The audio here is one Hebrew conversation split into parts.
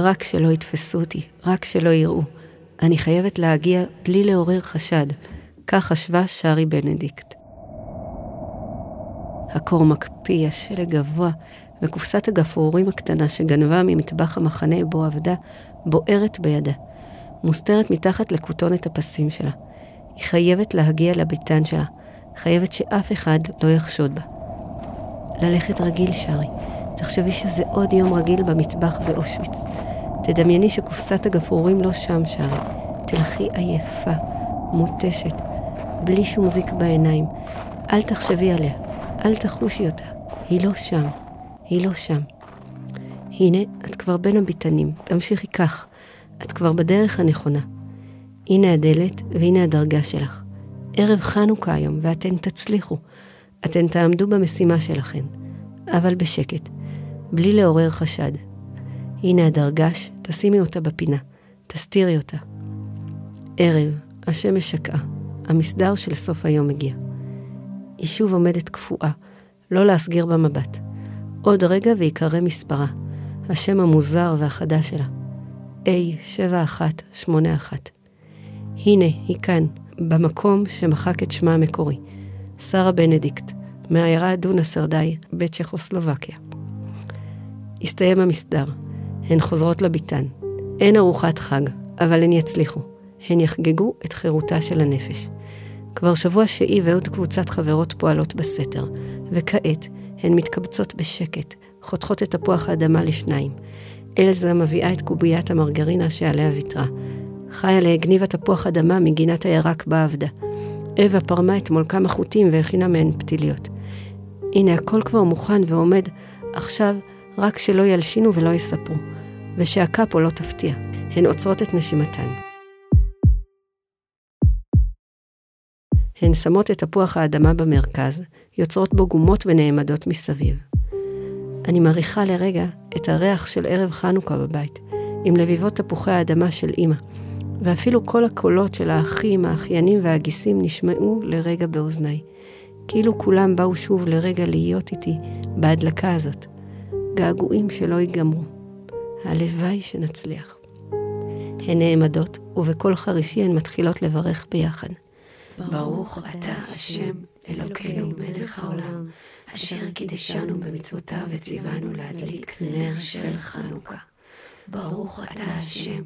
רק שלא יתפסו אותי, רק שלא יראו. אני חייבת להגיע בלי לעורר חשד. כך חשבה שרי בנדיקט. הקור מקפיא, השלג גבוה, וקופסת הגפרורים הקטנה שגנבה ממטבח המחנה בו עבדה, בוערת בידה. מוסתרת מתחת לכותונת הפסים שלה. היא חייבת להגיע לביתן שלה, חייבת שאף אחד לא יחשוד בה. ללכת רגיל, שרי. תחשבי שזה עוד יום רגיל במטבח באושוויץ. תדמייני שקופסת הגפרורים לא שם, שרי. תלכי עייפה, מותשת, בלי שום זיק בעיניים. אל תחשבי עליה, אל תחושי אותה. היא לא שם, היא לא שם. הנה, את כבר בין הביתנים, תמשיכי כך. את כבר בדרך הנכונה. הנה הדלת והנה הדרגה שלך. ערב חנוכה היום, ואתן תצליחו. אתן תעמדו במשימה שלכן, אבל בשקט, בלי לעורר חשד. הנה הדרגש, תשימי אותה בפינה, תסתירי אותה. ערב, השמש שקעה, המסדר של סוף היום הגיע. היא שוב עומדת קפואה, לא להסגיר במבט. עוד רגע ויקרא מספרה, השם המוזר והחדש שלה. A7181. הנה, היא כאן, במקום שמחק את שמה המקורי. שרה בנדיקט, מהעיירה דונה סרדאי בצ'כוסלובקיה. הסתיים המסדר. הן חוזרות לביתן. אין ארוחת חג, אבל הן יצליחו. הן יחגגו את חירותה של הנפש. כבר שבוע שהיא ועוד קבוצת חברות פועלות בסתר, וכעת הן מתקבצות בשקט, חותכות את תפוח האדמה לשניים. אלזה מביאה את קוביית המרגרינה שעליה ויתרה. חיה להגניבה תפוח אדמה מגינת הירק בה עבדה. אווה פרמה אתמול כמה חוטים והכינה מהן פתיליות. הנה, הכל כבר מוכן ועומד, עכשיו רק שלא ילשינו ולא יספרו, ושהקאפו לא תפתיע. הן עוצרות את נשימתן. הן שמות את תפוח האדמה במרכז, יוצרות בו גומות ונעמדות מסביב. אני מריחה לרגע את הריח של ערב חנוכה בבית, עם לביבות תפוחי האדמה של אמא, ואפילו כל הקולות של האחים, האחיינים והגיסים נשמעו לרגע באוזניי, כאילו כולם באו שוב לרגע להיות איתי בהדלקה הזאת. געגועים שלא ייגמרו. הלוואי שנצליח. הן נעמדות, ובקול חרישי הן מתחילות לברך ביחד. ברוך אתה השם אלוקינו מלך העולם, אשר קידשנו במצוותיו וציוונו להדליק נר של חנוכה. ברוך אתה השם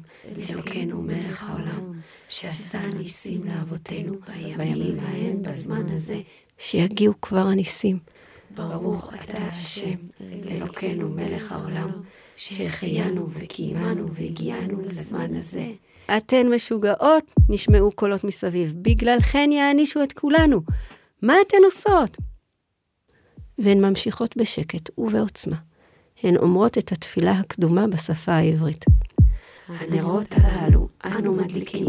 אלוקינו מלך העולם, שעשה ניסים לאבותינו בימים ההם בזמן הזה. שיגיעו כבר הניסים. ברוך אתה השם אלוקינו מלך העולם, שהחיינו וקיימנו והגיענו לזמן הזה. אתן משוגעות, נשמעו קולות מסביב, בגללכן יענישו את כולנו. מה אתן עושות? והן ממשיכות בשקט ובעוצמה. הן אומרות את התפילה הקדומה בשפה העברית. הנרות הללו אנו מדליקים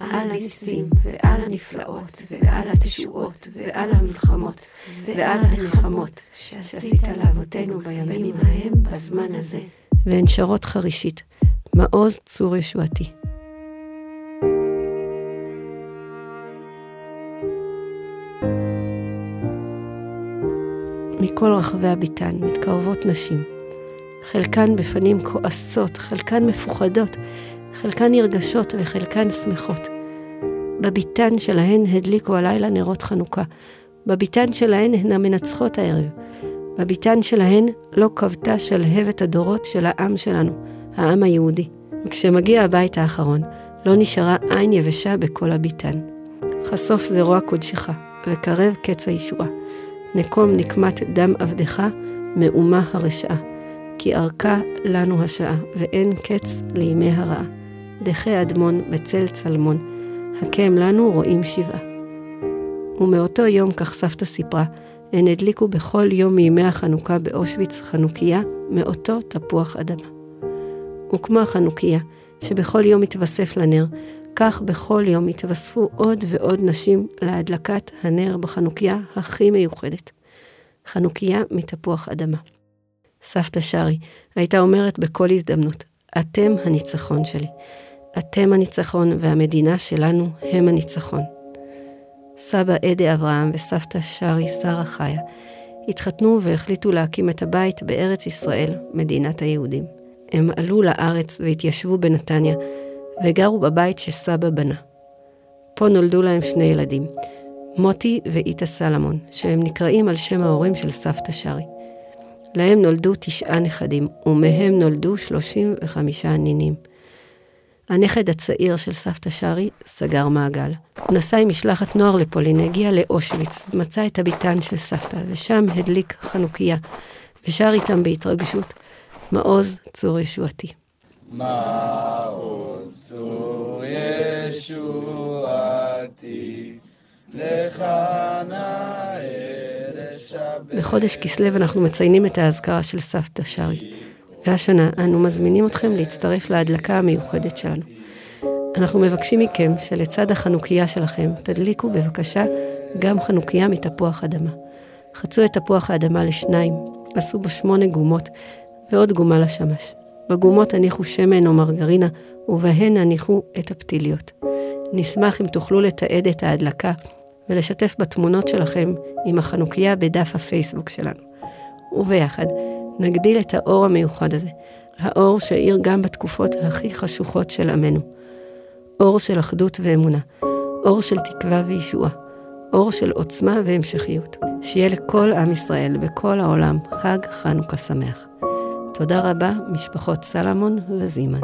על הניסים ועל הנפלאות ועל התשועות ועל המלחמות ועל הנחמות שעשית לאבותינו בימים ההם בזמן הזה. והן שרות חרישית, מעוז צור ישועתי. מכל רחבי הביתן מתקרבות נשים. חלקן בפנים כועסות, חלקן מפוחדות, חלקן נרגשות וחלקן שמחות. בביתן שלהן הדליקו הלילה נרות חנוכה. בביתן שלהן הן המנצחות הערב. בביתן שלהן לא כבתה שלהבת הדורות של העם שלנו, העם היהודי. וכשמגיע הבית האחרון, לא נשארה עין יבשה בכל הביתן. חשוף זרוע קודשך, וקרב קץ הישועה. נקום נקמת דם עבדך, מאומה הרשעה. כי ארכה לנו השעה, ואין קץ לימי הרעה. דחי אדמון בצל צלמון, הקם לנו רואים שבעה. ומאותו יום, כך סבתא סיפרה, הן הדליקו בכל יום מימי החנוכה באושוויץ חנוכיה מאותו תפוח אדמה. וכמו החנוכיה, שבכל יום מתווסף לנר, כך בכל יום התווספו עוד ועוד נשים להדלקת הנר בחנוכיה הכי מיוחדת. חנוכיה מתפוח אדמה. סבתא שרי הייתה אומרת בכל הזדמנות, אתם הניצחון שלי. אתם הניצחון והמדינה שלנו הם הניצחון. סבא אדי אברהם וסבתא שרי שרה חיה התחתנו והחליטו להקים את הבית בארץ ישראל, מדינת היהודים. הם עלו לארץ והתיישבו בנתניה, וגרו בבית שסבא בנה. פה נולדו להם שני ילדים, מוטי ואיתה סלמון, שהם נקראים על שם ההורים של סבתא שרי. להם נולדו תשעה נכדים, ומהם נולדו 35 נינים. הנכד הצעיר של סבתא שרי סגר מעגל. הוא נסע עם משלחת נוער לפולין, הגיע לאושוויץ, מצא את הביתן של סבתא, ושם הדליק חנוכיה, ושר איתם בהתרגשות, מעוז צור ישועתי. מעוז צור ישועתי, לך בחודש כסלו אנחנו מציינים את האזכרה של סבתא שרי. והשנה אנו מזמינים אתכם להצטרף להדלקה המיוחדת שלנו. אנחנו מבקשים מכם שלצד החנוכיה שלכם תדליקו בבקשה גם חנוכיה מתפוח אדמה. חצו את תפוח האדמה לשניים, עשו בו שמונה גומות ועוד גומה לשמש. בגומות הניחו שמן או מרגרינה, ובהן הניחו את הפתיליות. נשמח אם תוכלו לתעד את ההדלקה ולשתף בתמונות שלכם עם החנוכיה בדף הפייסבוק שלנו. וביחד נגדיל את האור המיוחד הזה, האור שאיר גם בתקופות הכי חשוכות של עמנו. אור של אחדות ואמונה, אור של תקווה וישועה, אור של עוצמה והמשכיות. שיהיה לכל עם ישראל בכל העולם חג חנוכה שמח. תודה רבה, משפחות סלמון וזימן.